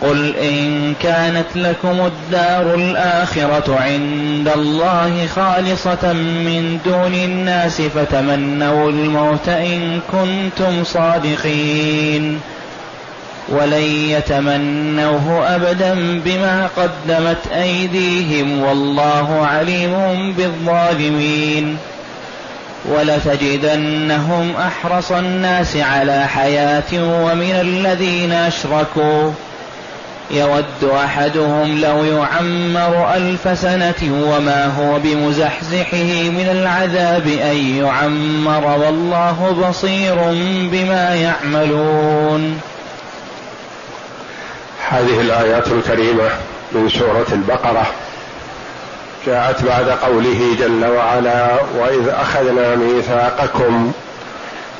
قل إن كانت لكم الدار الآخرة عند الله خالصة من دون الناس فتمنوا الموت إن كنتم صادقين ولن يتمنوه أبدا بما قدمت أيديهم والله عليم بالظالمين ولتجدنهم أحرص الناس على حياة ومن الذين أشركوا يود أحدهم لو يعمر ألف سنة وما هو بمزحزحه من العذاب أن يعمر والله بصير بما يعملون. هذه الآيات الكريمة من سورة البقرة. جاءت بعد قوله جل وعلا وإذ أخذنا ميثاقكم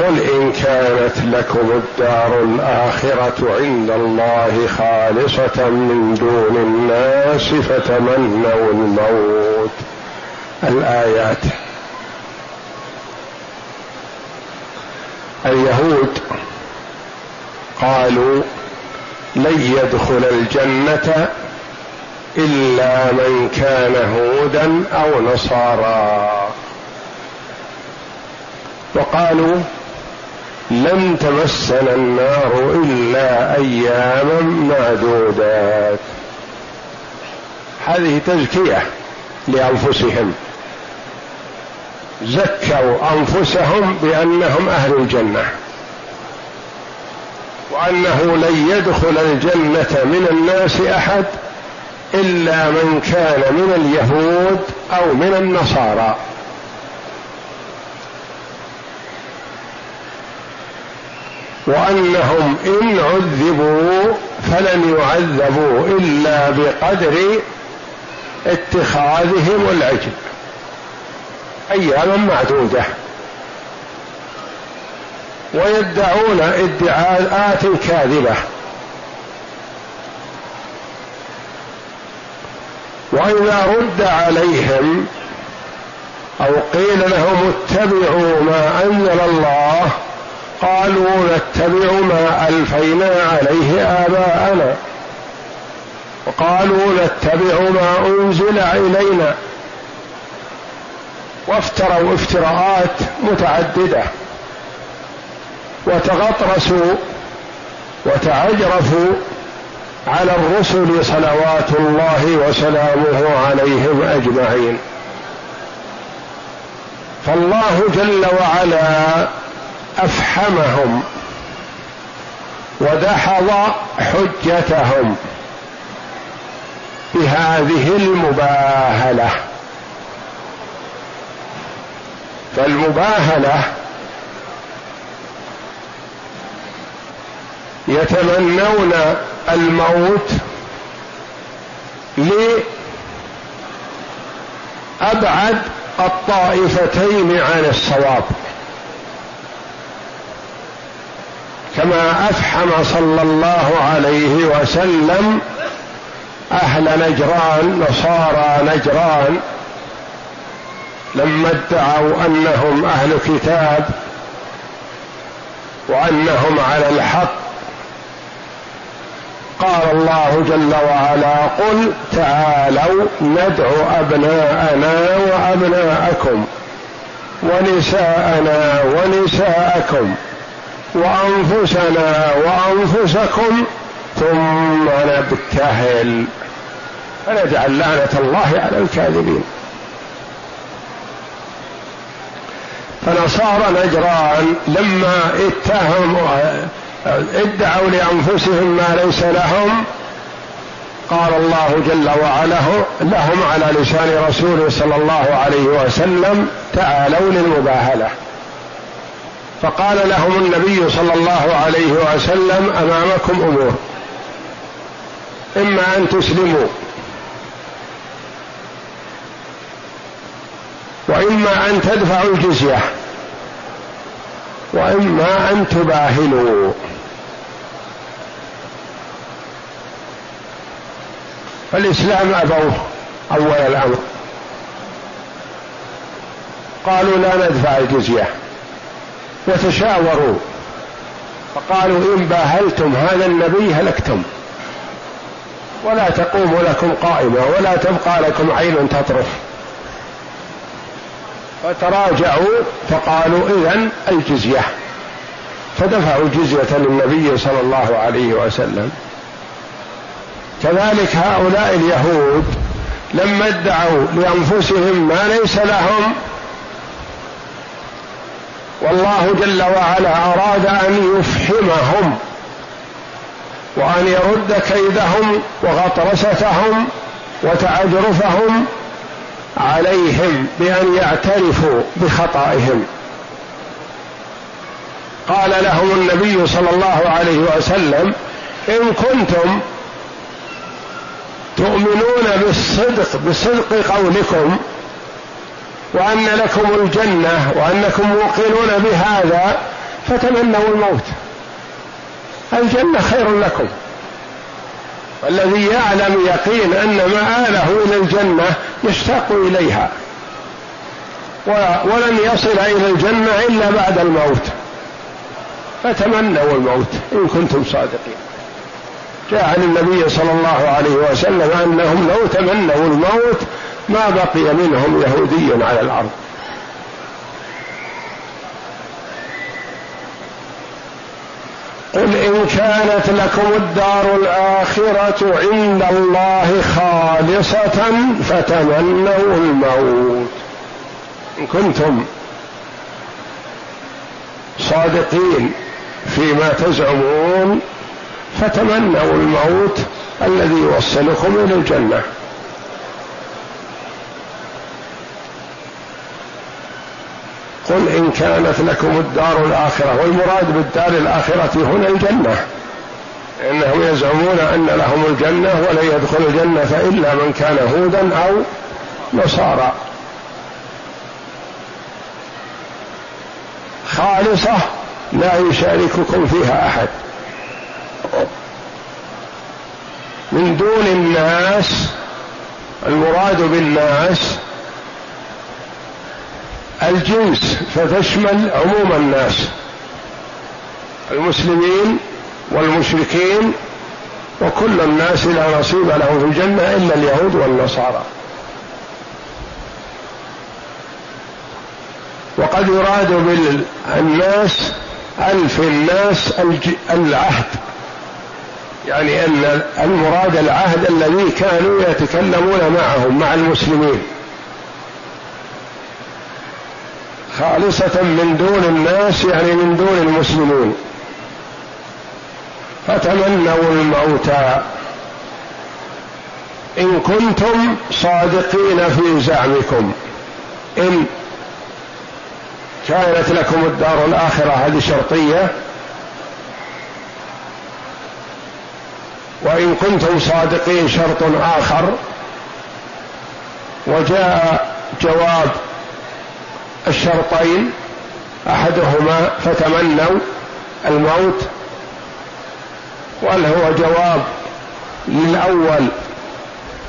قل إن كانت لكم الدار الآخرة عند الله خالصة من دون الناس فتمنوا الموت. الآيات. اليهود قالوا لن يدخل الجنة إلا من كان هودا أو نصارى وقالوا لن تمسنا النار إلا أياما معدودات. هذه تزكية لأنفسهم. زكوا أنفسهم بأنهم أهل الجنة. وأنه لن يدخل الجنة من الناس أحد إلا من كان من اليهود أو من النصارى. وأنهم إن عذبوا فلن يعذبوا إلا بقدر اتخاذهم العجل. أياما معدودة. ويدعون ادعاءات كاذبة. وإذا رد عليهم أو قيل لهم اتبعوا ما أنزل الله قالوا نتبع ما ألفينا عليه آباءنا. وقالوا نتبع ما أنزل إلينا. وافتروا افتراءات متعددة. وتغطرسوا وتعجرفوا على الرسل صلوات الله وسلامه عليهم أجمعين. فالله جل وعلا افحمهم ودحض حجتهم بهذه المباهلة. فالمباهلة يتمنون الموت لأبعد الطائفتين عن الصواب. كما أفحم صلى الله عليه وسلم أهل نجران نصارى نجران لما ادعوا أنهم أهل كتاب وأنهم على الحق قال الله جل وعلا قل تعالوا ندعو أبناءنا وأبناءكم ونساءنا ونساءكم وأنفسنا وأنفسكم ثم نبتهل فنجعل لعنة الله على الكاذبين. فنصارى نجران لما اتهموا ادعوا لأنفسهم ما ليس لهم. قال الله جل وعلا لهم على لسان رسوله صلى الله عليه وسلم تعالوا للمباهلة. فقال لهم النبي صلى الله عليه وسلم أمامكم أمور. إما أن تسلموا وإما أن تدفعوا الجزية وإما أن تباهلوا. فالإسلام أبوه أول الأمر. قالوا لا ندفع الجزية. وتشاوروا. فقالوا إن باهلتم هذا النبي هلكتم. ولا تقوم لكم قائمة ولا تبقى لكم عين تطرف. فتراجعوا فقالوا اذا الجزية. فدفعوا الجزيه للنبي صلى الله عليه وسلم. كذلك هؤلاء اليهود لما ادعوا لأنفسهم ما ليس لهم والله جل وعلا أراد أن يفحمهم وأن يرد كيدهم وغطرستهم وتعجرفهم عليهم بأن يعترفوا بخطئهم قال لهم النبي صلى الله عليه وسلم إن كنتم تؤمنون بالصدق بصدق قولكم وأن لكم الجنة وأنكم موقنون بهذا فتمنوا الموت. الجنة خير لكم. والذي يعلم يقين أن مآله إلى الجنة يشتاق إليها. ولن يصل إلى الجنة إلا بعد الموت. فتمنوا الموت إن كنتم صادقين. جاء عن النبي صلى الله عليه وسلم أنهم لو تمنوا الموت ما بقي منهم يهودي على الأرض. قل إن كانت لكم الدار الآخرة عند الله خالصة فتمنوا الموت. إن كنتم صادقين فيما تزعمون فتمنوا الموت الذي يوصلكم إلى الجنة. قل إن كانت لكم الدار الآخرة والمراد بالدار الآخرة هنا الجنة. إنهم يزعمون أن لهم الجنة ولن يدخل الجنة إلا من كان هودا أو نصارى. خالصة لا يشارككم فيها أحد. من دون الناس المراد بالناس الجنس فتشمل عموم الناس. المسلمين والمشركين وكل الناس لا نصيب له في الجنة إلا اليهود والنصارى. وقد يراد بالناس ألف الناس العهد. يعني أن المراد العهد الذي كانوا يتكلمون معهم مع المسلمين. خالصة من دون الناس يعني من دون المسلمين فتمنوا الموت. إن كنتم صادقين في زعمكم. إن كانت لكم الدار الآخرة هذه شرطية. وإن كنتم صادقين شرط آخر. وجاء جواب الشرطين أحدهما فتمنوا الموت وهل هو جواب للأول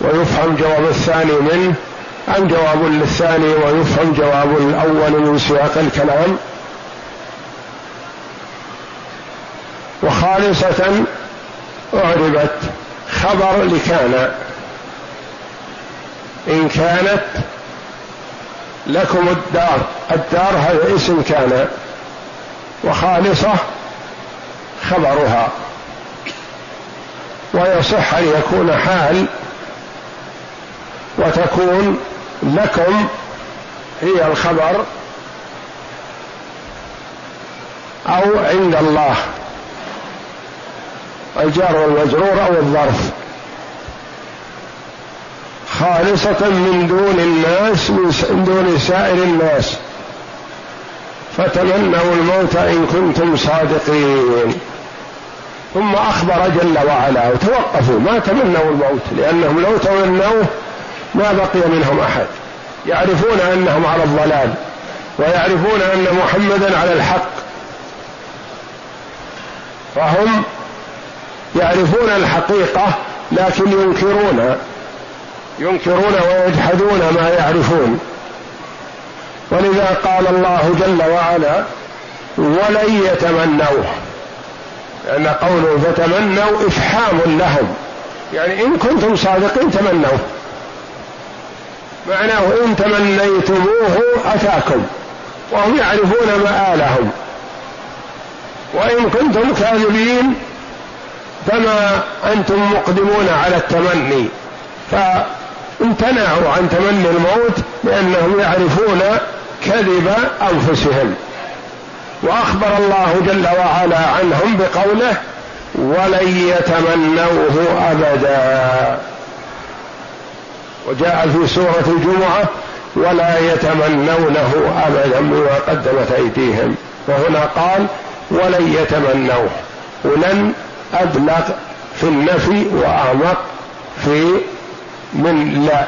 ويفهم جواب الثاني منه أم جواب للثاني ويفهم جواب الأول من سياق الكلام؟ وخالصة أعربت خبر لكان إن كانت لكم الدار. الدار هذا اسم كان؟ وخالصة خبرها. ويصح أن يكون حال وتكون لكم هي الخبر أو عند الله. الجار والمجرور أو الظرف. خالصة من دون الناس من دون سائر الناس. فتمنوا الموت إن كنتم صادقين. ثم أخبر جل وعلا وتوقفوا ما تمنوا الموت لأنهم لو تمنوه ما بقي منهم أحد. يعرفون أنهم على الضلال ويعرفون أن محمدا على الحق. فهم يعرفون الحقيقة لكن ينكرون ينكرون ويجحدون ما يعرفون. ولذا قال الله جل وعلا ولن يتمنوه لأن قوله فتمنوا إفحام لهم. يعني إن كنتم صادقين تمنوا معناه إن تمنيتموه أتاكم وهم يعرفون مآلهم. وإن كنتم كاذبين فما أنتم مقدمون على التمني. فامتنعوا عن تمني الموت لأنهم يعرفون كذب أنفسهم. وأخبر الله جل وعلا عنهم بقوله ولن يتمنوه أبدا. وجاء في سورة الجمعة ولا يتمنونه أبدا بما قدمت أيديهم. وهنا قال ولن يتمنوه. ولن أبلغ في النفي وأعمق في من لا.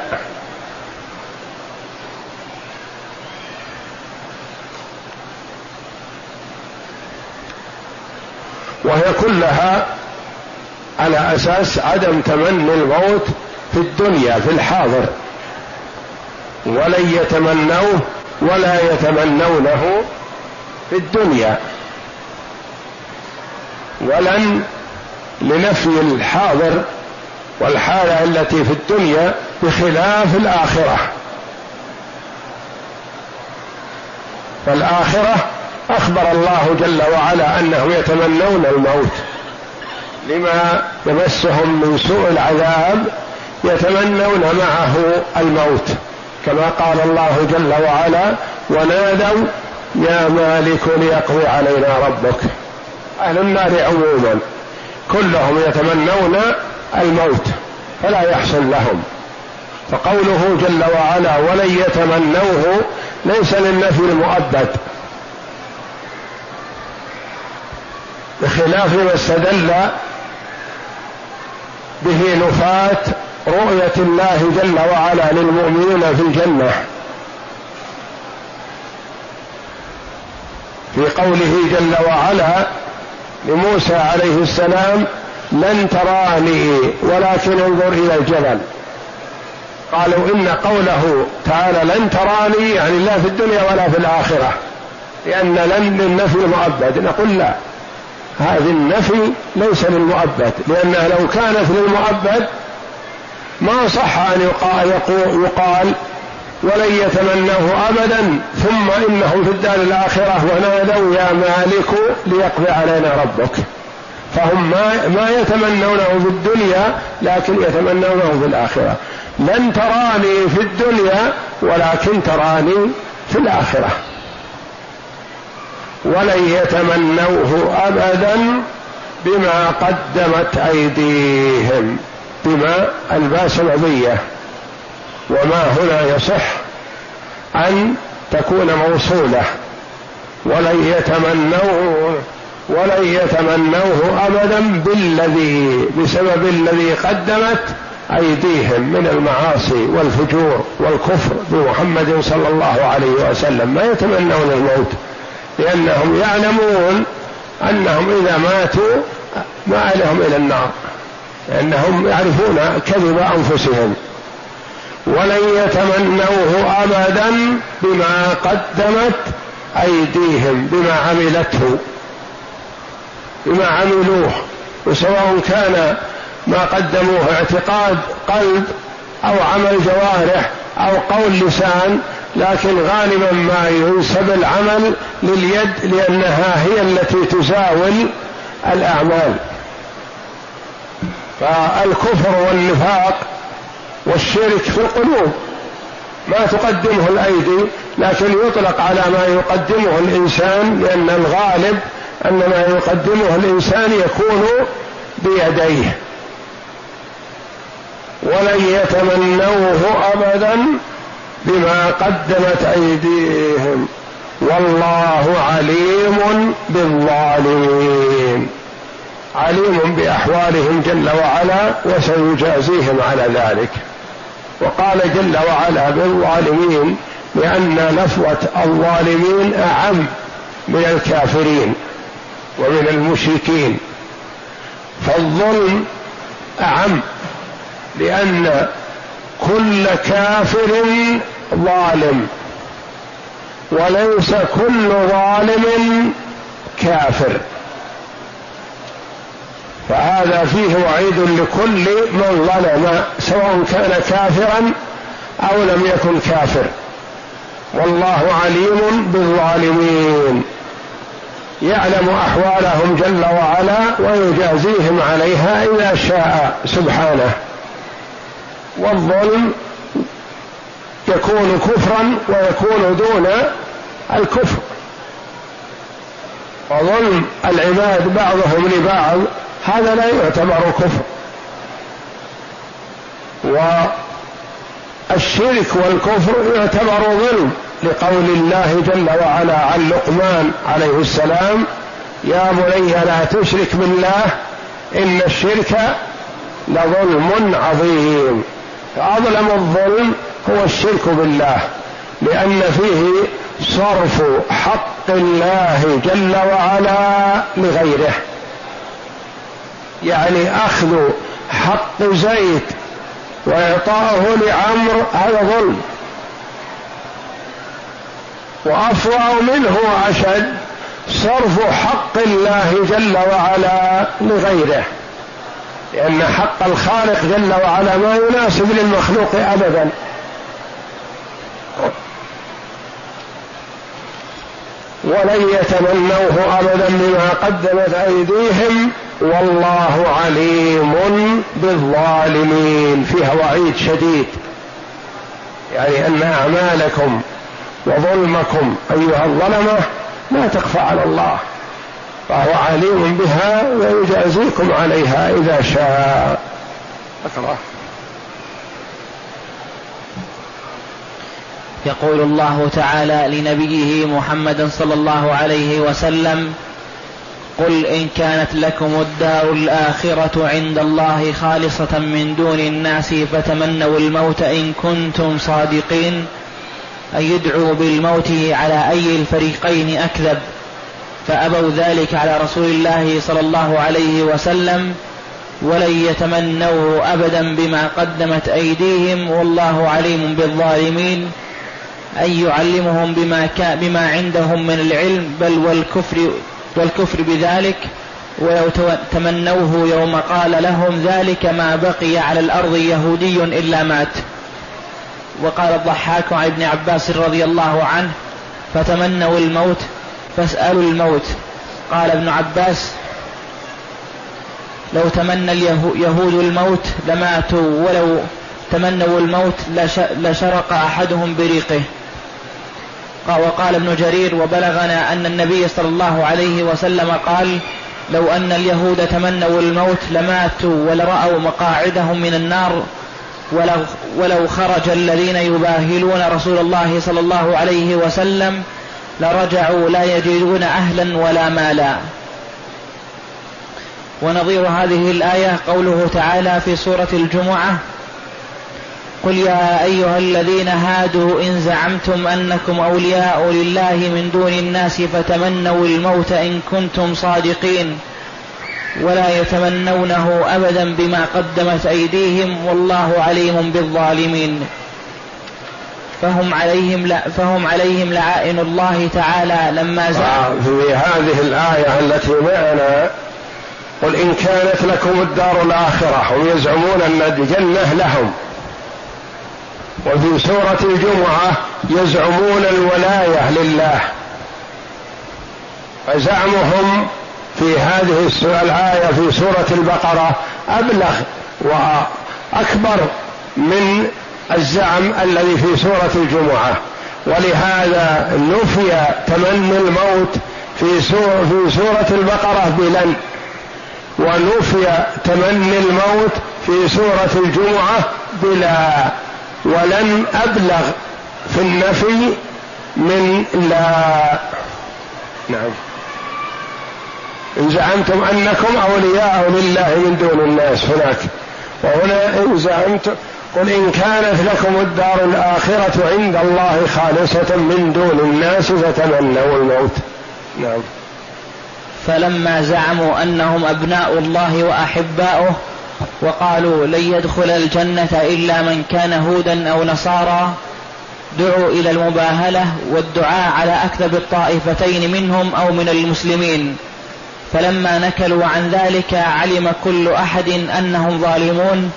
وهي كلها على أساس عدم تمني الموت في الدنيا في الحاضر. ولن يتمنوه ولا يتمنونه في الدنيا. ولن لنفي الحاضر والحالة التي في الدنيا بخلاف الآخرة. فالآخرة أخبر الله جل وعلا أنهم يتمنون الموت. لما يمسهم من سوء العذاب يتمنون معه الموت. كما قال الله جل وعلا ونادوا يا مالك ليقضي علينا ربك. أهل النار عموما كلهم يتمنون الموت فلا يحصل لهم. فقوله جل وعلا ولن يتمنوه ليس للنفي المؤبد. بخلاف ما استدل به نفاة رؤية الله جل وعلا للمؤمنين في الجنة. في قوله جل وعلا لموسى عليه السلام لن تراني ولكن انظر إلى الجبل. قالوا إن قوله تعالى لن تراني يعني لا في الدنيا ولا في الآخرة لأن لن للنفي المؤبد. نقول لا هذه النفي ليس للمؤبد لأنها لو كانت للمؤبد ما صح أن يقال, يقال ولن يتمنوه أبدا ثم إنهم في الدار الآخرة ونادوا يا مالك ليقضي علينا ربك. فهم ما, ما يتمنونه في الدنيا لكن يتمنونه في الآخرة. لن تراني في الدنيا ولكن تراني في الآخرة. ولن يتمنوه ابدا بما قدمت أيديهم بما الباء سببيه وما هنا يصح أن تكون موصولة. ولن يتمنوه ولن يتمنوه ابدا بالذي بسبب الذي قدمت أيديهم من المعاصي والفجور والكفر بمحمد صلى الله عليه وسلم. ما يتمنون الموت لأنهم يعلمون أنهم إذا ماتوا ما لهم إلى النار لأنهم يعرفون كذب أنفسهم. ولن يتمنوه أبدا بما قدمت أيديهم بما عملته. بما عملوه وسواء كان ما قدموه اعتقاد قلب أو عمل جوارح أو قول لسان لكن غالبا ما ينسب العمل لليد لأنها هي التي تزاول الأعمال. فالكفر والنفاق والشرك في القلوب ما تقدمه الأيدي لكن يطلق على ما يقدمه الإنسان لأن الغالب أن ما يقدمه الإنسان يكون بيديه. ولن يتمنوه ابدا بما قدمت أيديهم. والله عليم بالظالمين. عليم بأحوالهم جل وعلا وسيجازيهم على ذلك. وقال جل وعلا بالظالمين لأن لفظه الظالمين أعم من الكافرين. ومن المشركين فالظلم أعم لأن كل كافر ظالم وليس كل ظالم كافر فهذا فيه وعيد لكل من ظلم سواء كان كافرا أو لم يكن كافر والله عليم بالظالمين يعلم أحوالهم جل وعلا ويجازيهم عليها إذا شاء سبحانه. والظلم يكون كفرا ويكون دون الكفر. وظلم العباد بعضهم لبعض هذا لا يعتبر كفر. والشرك والكفر يعتبر ظلم. لقول الله جل وعلا عن لقمان عليه السلام يا بني لا تشرك بالله إن الشرك لظلم عظيم. فأظلم الظلم هو الشرك بالله لأن فيه صرف حق الله جل وعلا لغيره. يعني أخذ حق زيد وإعطاؤه لعمر هذا ظلم. وافظع منه واشد صرف حق الله جل وعلا لغيره. لأن حق الخالق جل وعلا ما يناسب للمخلوق ابدا. ولن يتمنوه ابدا بما قدمت أيديهم والله عليم بالظالمين. فيها وعيد شديد. يعني أن أعمالكم وظلمكم أيها الظلمة لا تخفى على الله. فهو عليم بها ويجازيكم عليها إذا شاء. اقرأ يقول الله تعالى لنبيه محمد صلى الله عليه وسلم قل إن كانت لكم الدار الآخرة عند الله خالصة من دون الناس فتمنوا الموت إن كنتم صادقين. أن يدعوا بالموت على أي الفريقين أكذب. فأبوا ذلك على رسول الله صلى الله عليه وسلم ولن يتمنوه أبدا بما قدمت أيديهم والله عليم بالظالمين. أن يعلمهم بما, بما عندهم من العلم بل والكفر والكفر بذلك. ولو تمنوه يوم قال لهم ذلك ما بقي على الأرض يهودي إلا مات. وقال الضحاك عن ابن عباس رضي الله عنه فتمنوا الموت فاسألوا الموت. قال ابن عباس لو تمنى اليهود الموت لماتوا ولو تمنوا الموت لشرق أحدهم بريقه. وقال ابن جرير وبلغنا أن النبي صلى الله عليه وسلم قال لو أن اليهود تمنوا الموت لماتوا ولرأوا مقاعدهم من النار ولو, ولو خرج الذين يباهلون رسول الله صلى الله عليه وسلم لرجعوا لا يجدون أهلا ولا مالا. ونظير هذه الآية قوله تعالى في سورة الجمعة قل يا أيها الذين هادوا إن زعمتم أنكم أولياء لله من دون الناس فتمنوا الموت إن كنتم صادقين. ولا يتمنونه أبدا بما قدمت أيديهم والله عليم بالظالمين. فهم عليهم لا فهم عليهم لعائن الله تعالى لما زعموا في هذه الآية التي معنا قل إن كانت لكم الدار الآخرة هم يزعمون أن الجنة لهم. وفي سورة الجمعة يزعمون الولاية لله. فزعمهم في هذه الآية في سورة البقرة أبلغ وأكبر من الزعم الذي في سورة الجمعة. ولهذا نفي تمني الموت في سورة, في سورة البقرة بلن. ونفي تمني الموت في سورة الجمعة بلا. ولن أبلغ في النفي من لا. نعم. إن زعمتم أنكم أولياء لله من دون الناس هناك. وهنا إن زعمتم قل إن كانت لكم الدار الآخرة عند الله خالصة من دون الناس فتمنوا الموت. نعم. فلما زعموا أنهم أبناء الله وأحباؤه وقالوا لن يدخل الجنة إلا من كان هودا أو نصارى دعوا إلى المباهلة والدعاء على أكذب الطائفتين منهم أو من المسلمين. فلما نكلوا عن ذلك علم كل أحد أنهم ظالمون.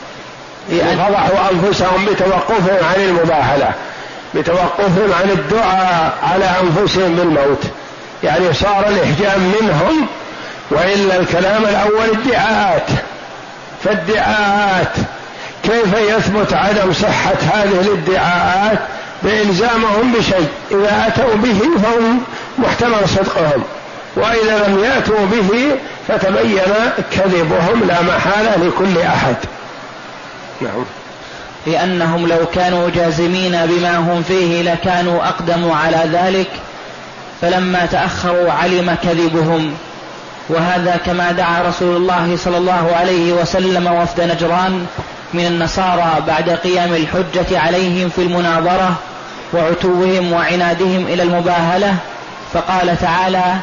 لأن فضحوا أنفسهم بتوقفهم عن المباهلة بتوقفهم عن الدعاء على أنفسهم بالموت. يعني صار الإحجام منهم وإلا الكلام الأول ادعاءات فالادعاءات كيف يثبت عدم صحة هذه الادعاءات بإلزامهم بشيء؟ إذا أتوا به فهم محتمل صدقهم. وإذا لم يأتوا به فتبين كذبهم لا محالة لكل أحد. نعم. لأنهم لو كانوا جازمين بما هم فيه لكانوا أقدموا على ذلك فلما تأخروا علم كذبهم. وهذا كما دعا رسول الله صلى الله عليه وسلم وفد نجران من النصارى بعد قيام الحجة عليهم في المناظرة وعتوهم وعنادهم إلى المباهلة فقال تعالى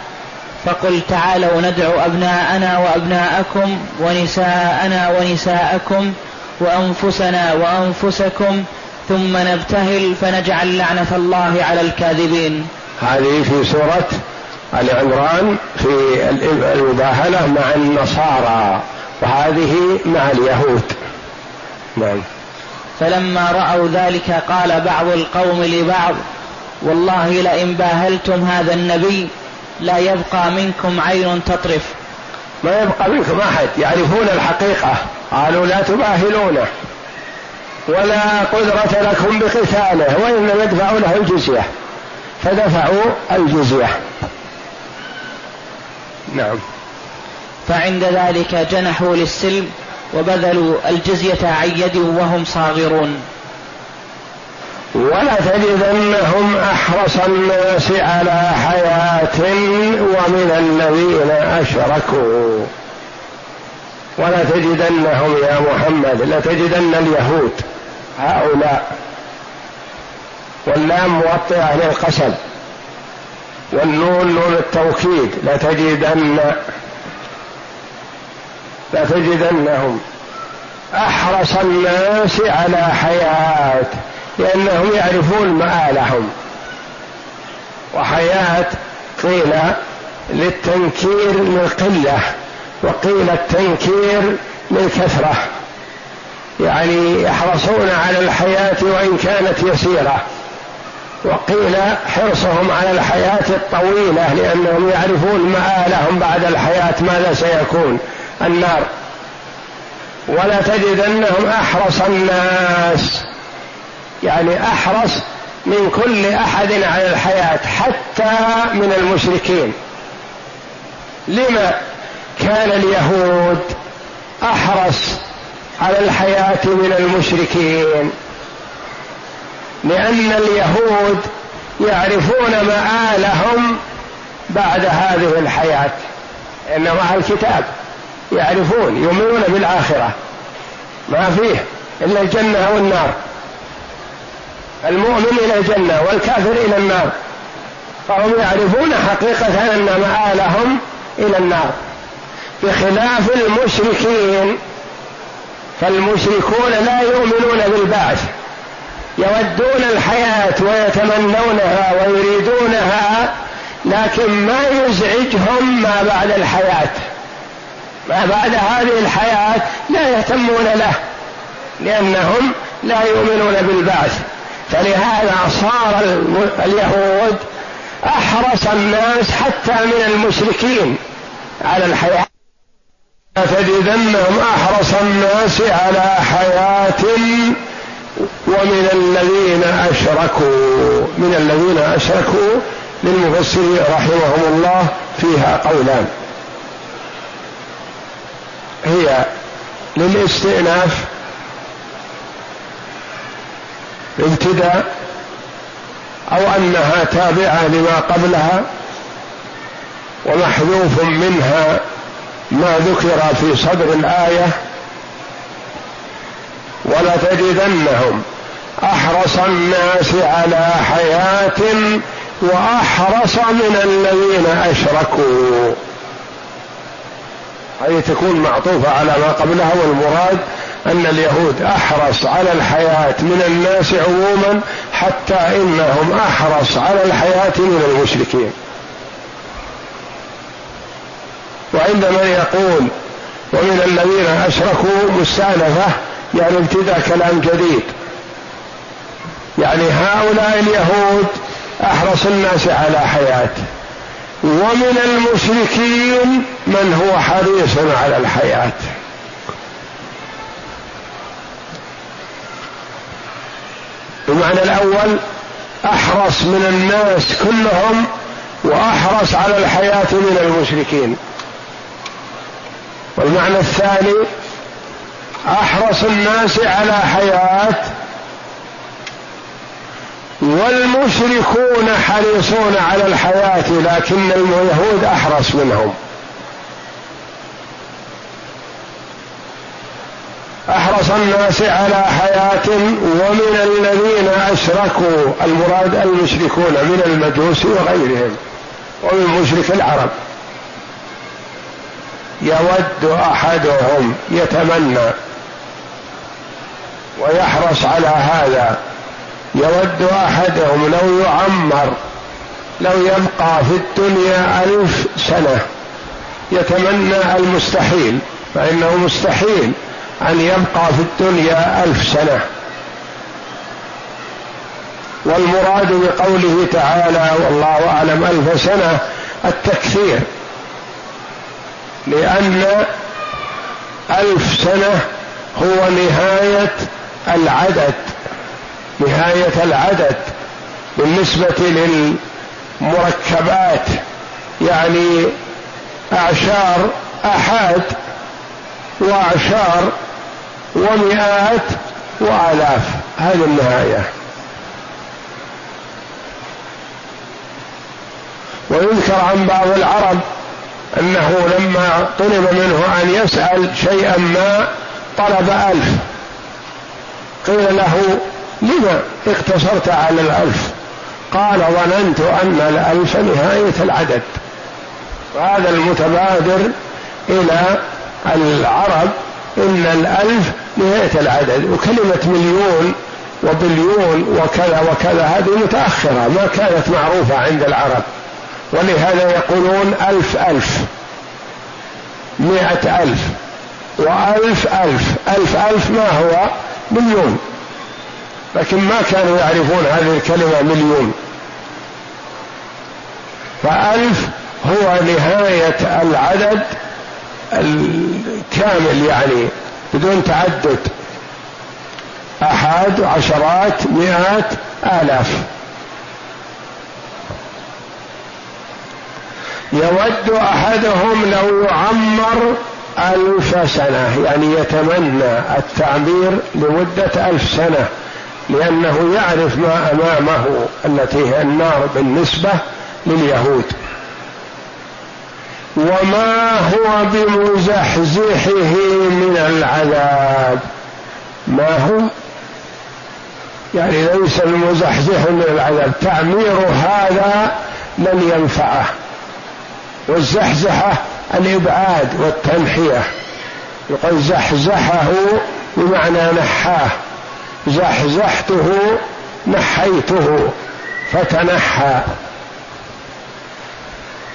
فقل تعالوا ندعو أبناءنا وأبناءكم ونساءنا ونساءكم وأنفسنا وأنفسكم ثم نبتهل فنجعل لعنة الله على الكاذبين. هذه في سورة آل عمران في المباهلة مع النصارى وهذه مع اليهود. نعم. فلما رأوا ذلك قال بعض القوم لبعض والله لئن باهلتم هذا النبي لا يبقى منكم عين تطرف. ما يبقى منكم أحد. يعرفون الحقيقة. قالوا لا تباهلونه ولا قدرة لكم بقتاله وإنما ادفعوا له الجزية. فدفعوا الجزية. نعم. فعند ذلك جنحوا للسلم وبذلوا الجزية عن يد وهم صاغرون. ولا تجدنهم أحرص الناس على حياة ومن الذين أشركوا. ولا تجدنهم يا محمد لتجدن اليهود هؤلاء. واللام موطئة للقسم والنون نون التوكيد لتجدن لتجدنهم أحرص الناس على حياة لأنهم يعرفون مآلهم. وحياة قيل للتنكير للقلة وقيل التنكير للكثرة. يعني يحرصون على الحياة وإن كانت يسيرة وقيل حرصهم على الحياة الطويلة لأنهم يعرفون مآلهم بعد الحياة ماذا سيكون النار. ولا تجدنهم أحرص الناس يعني أحرص من كل أحد على الحياة حتى من المشركين. لما كان اليهود أحرص على الحياة من المشركين؟ لأن اليهود يعرفون مآلهم بعد هذه الحياة. إن مع الكتاب يعرفون يؤمنون بالآخرة. ما فيه إلا الجنة والنار. المؤمن إلى الجنة والكافر إلى النار. فهم يعرفون حقيقة أن مآلهم إلى النار. بخلاف المشركين. فالمشركون لا يؤمنون بالبعث. يودون الحياة ويتمنونها ويريدونها لكن ما يزعجهم ما بعد الحياة. ما بعد هذه الحياة لا يهتمون له لأنهم لا يؤمنون بالبعث. فلهذا صار اليهود أحرص الناس حتى من المشركين على الحياة. تجدنهم أحرص الناس على حياة ومن الذين أشركوا من الذين أشركوا للمفسرين رحمهم الله فيها قولان. هي للاستئناف ابتداء أو أنها تابعة لما قبلها ومحذوف منها ما ذكر في صدر الآية ولتجدنهم أحرص الناس على حياة وأحرص من الذين أشركوا. هذه تكون معطوفة على ما قبلها والمراد أن اليهود أحرص على الحياة من الناس عموما حتى إنهم أحرص على الحياة من المشركين. وعند من يقول ومن الذين أشركوا مستأنفة يعني ابتداء كلام جديد. يعني هؤلاء اليهود أحرص الناس على حياة. ومن المشركين من هو حريص على الحياة. المعنى الأول أحرص من الناس كلهم وأحرص على الحياة من المشركين. والمعنى الثاني أحرص الناس على حياة والمشركون حريصون على الحياة لكن اليهود أحرص منهم. أحرص الناس على حياة ومن الذين أشركوا المراد المشركون من المجوس وغيرهم ومن مشرك العرب. يود أحدهم يتمنى ويحرص على هذا. يود أحدهم لو يعمر لو يبقى في الدنيا ألف سنة يتمنى المستحيل فإنه مستحيل أن يبقى في الدنيا ألف سنة. والمراد بقوله تعالى والله أعلم ألف سنة التكثير لأن ألف سنة هو نهاية العدد. نهاية العدد بالنسبة للمركبات يعني أعشار احاد وأعشار ومئات وآلاف. هذه النهاية. ويذكر عن بعض العرب أنه لما طلب منه أن يسأل شيئا ما طلب ألف. قيل له لما اقتصرت على الألف قال ظننت أن الألف نهاية العدد. وهذا المتبادر إلى العرب إن الألف نهاية العدد. وكلمة مليون وبليون وكذا وكذا هذه متأخرة ما كانت معروفة عند العرب. ولهذا يقولون ألف ألف مئة ألف وألف ألف. ألف ألف ما هو؟ مليون. لكن ما كانوا يعرفون هذه الكلمة مليون. فألف هو نهاية العدد الكامل يعني بدون تعدد. أحد عشرات مئات آلاف. يود أحدهم لو يعمر ألف سنة يعني يتمنى التعمير لمدة ألف سنة. لأنه يعرف ما أمامه التي هي النار بالنسبة لليهود. وما هو بمزحزحه من العذاب؟ ما هو؟ يعني ليس المزحزح من العذاب. تعمير هذا لن ينفعه. والزحزحة الإبعاد والتنحية. يقول زحزحه بمعنى نحاه. زحزحته نحيته فتنحى.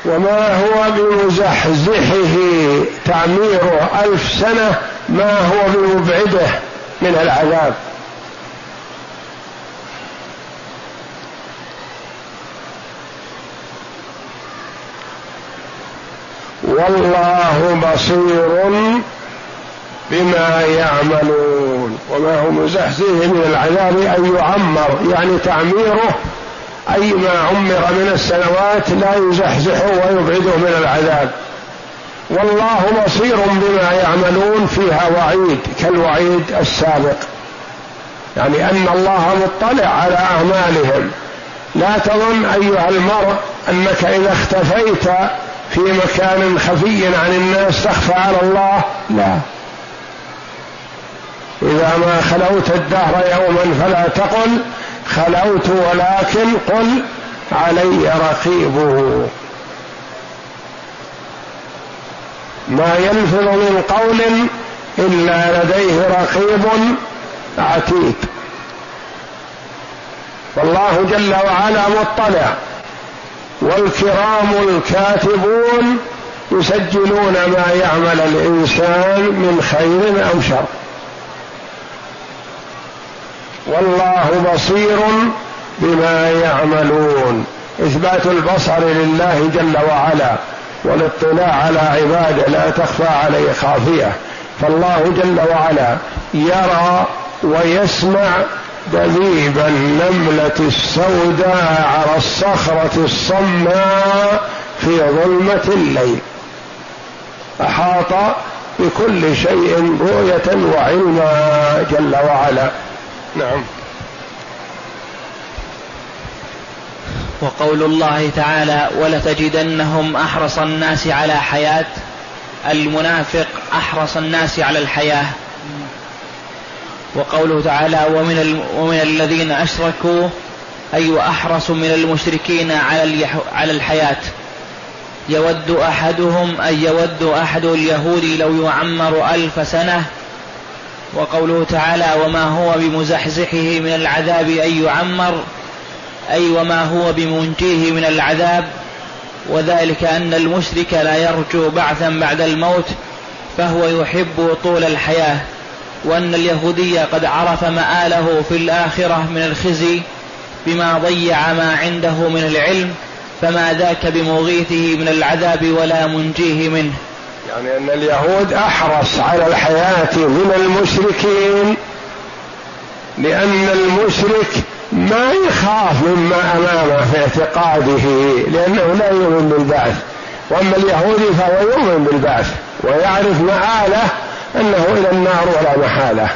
وما هو بمزحزحه تعمير ألف سنة ما هو بمبعده من العذاب. والله بصير بما يعملون وما هو مزحزحه من العذاب أن يعمر يعني تعميره أي ما عمر من السنوات لا يزحزحه ويبعده من العذاب. والله بصير بما يعملون فيها وعيد كالوعيد السابق. يعني أن الله مطلع على أعمالهم. لا تظن أيها المرء أنك إذا اختفيت في مكان خفي عن الناس تخفى على الله؟ لا. إذا ما خلوت الدهر يوما فلا تقل خلوت ولكن قل علي رقيبه. ما يلفظ من قول إلا لديه رقيب عتيد. والله جل وعلا مطلع. والكرام الكاتبون يسجلون ما يعمل الإنسان من خير أو شر. والله بصير بما يعملون. إثبات البصر لله جل وعلا والاطلاع على عباده لا تخفى عليه خافية. فالله جل وعلا يرى ويسمع دبيب النملة السوداء على الصخرة الصماء في ظلمة الليل. أحاط بكل شيء رؤية وعلما جل وعلا. نعم. وقول الله تعالى ولتجدنهم أحرص الناس على حياة المنافق أحرص الناس على الحياة. وقوله تعالى ومن ومن الذين أشركوا أي أحرص من المشركين على على الحياة. يود أحدهم اي يود أحد اليهود لو يعمر ألف سنة وقوله تعالى وما هو بمزحزحه من العذاب أن يعمر أي وما هو بمنجيه من العذاب وذلك أن المشرك لا يرجو بعثا بعد الموت فهو يحب طول الحياة وأن اليهودي قد عرف مآله في الآخرة من الخزي بما ضيع ما عنده من العلم فما ذاك بمغيثه من العذاب ولا منجيه منه. يعني أن اليهود أحرص على الحياة من المشركين لأن المشرك ما يخاف مما أمامه في اعتقاده لأنه لا يؤمن بالبعث. وأما اليهودي فهو يؤمن بالبعث ويعرف مآله أنه إلى النار ولا محالة.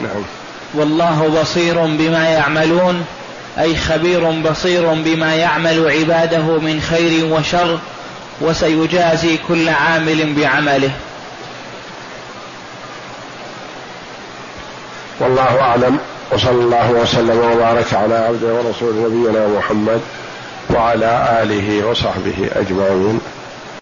نعم. والله بصير بما يعملون أي خبير بصير بما يعمل عباده من خير وشر. وسيجازي كل عامل بعمله. والله أعلم وصلى الله وسلم وبارك على عبده ورسول نبينا محمد وعلى آله وصحبه أجمعين.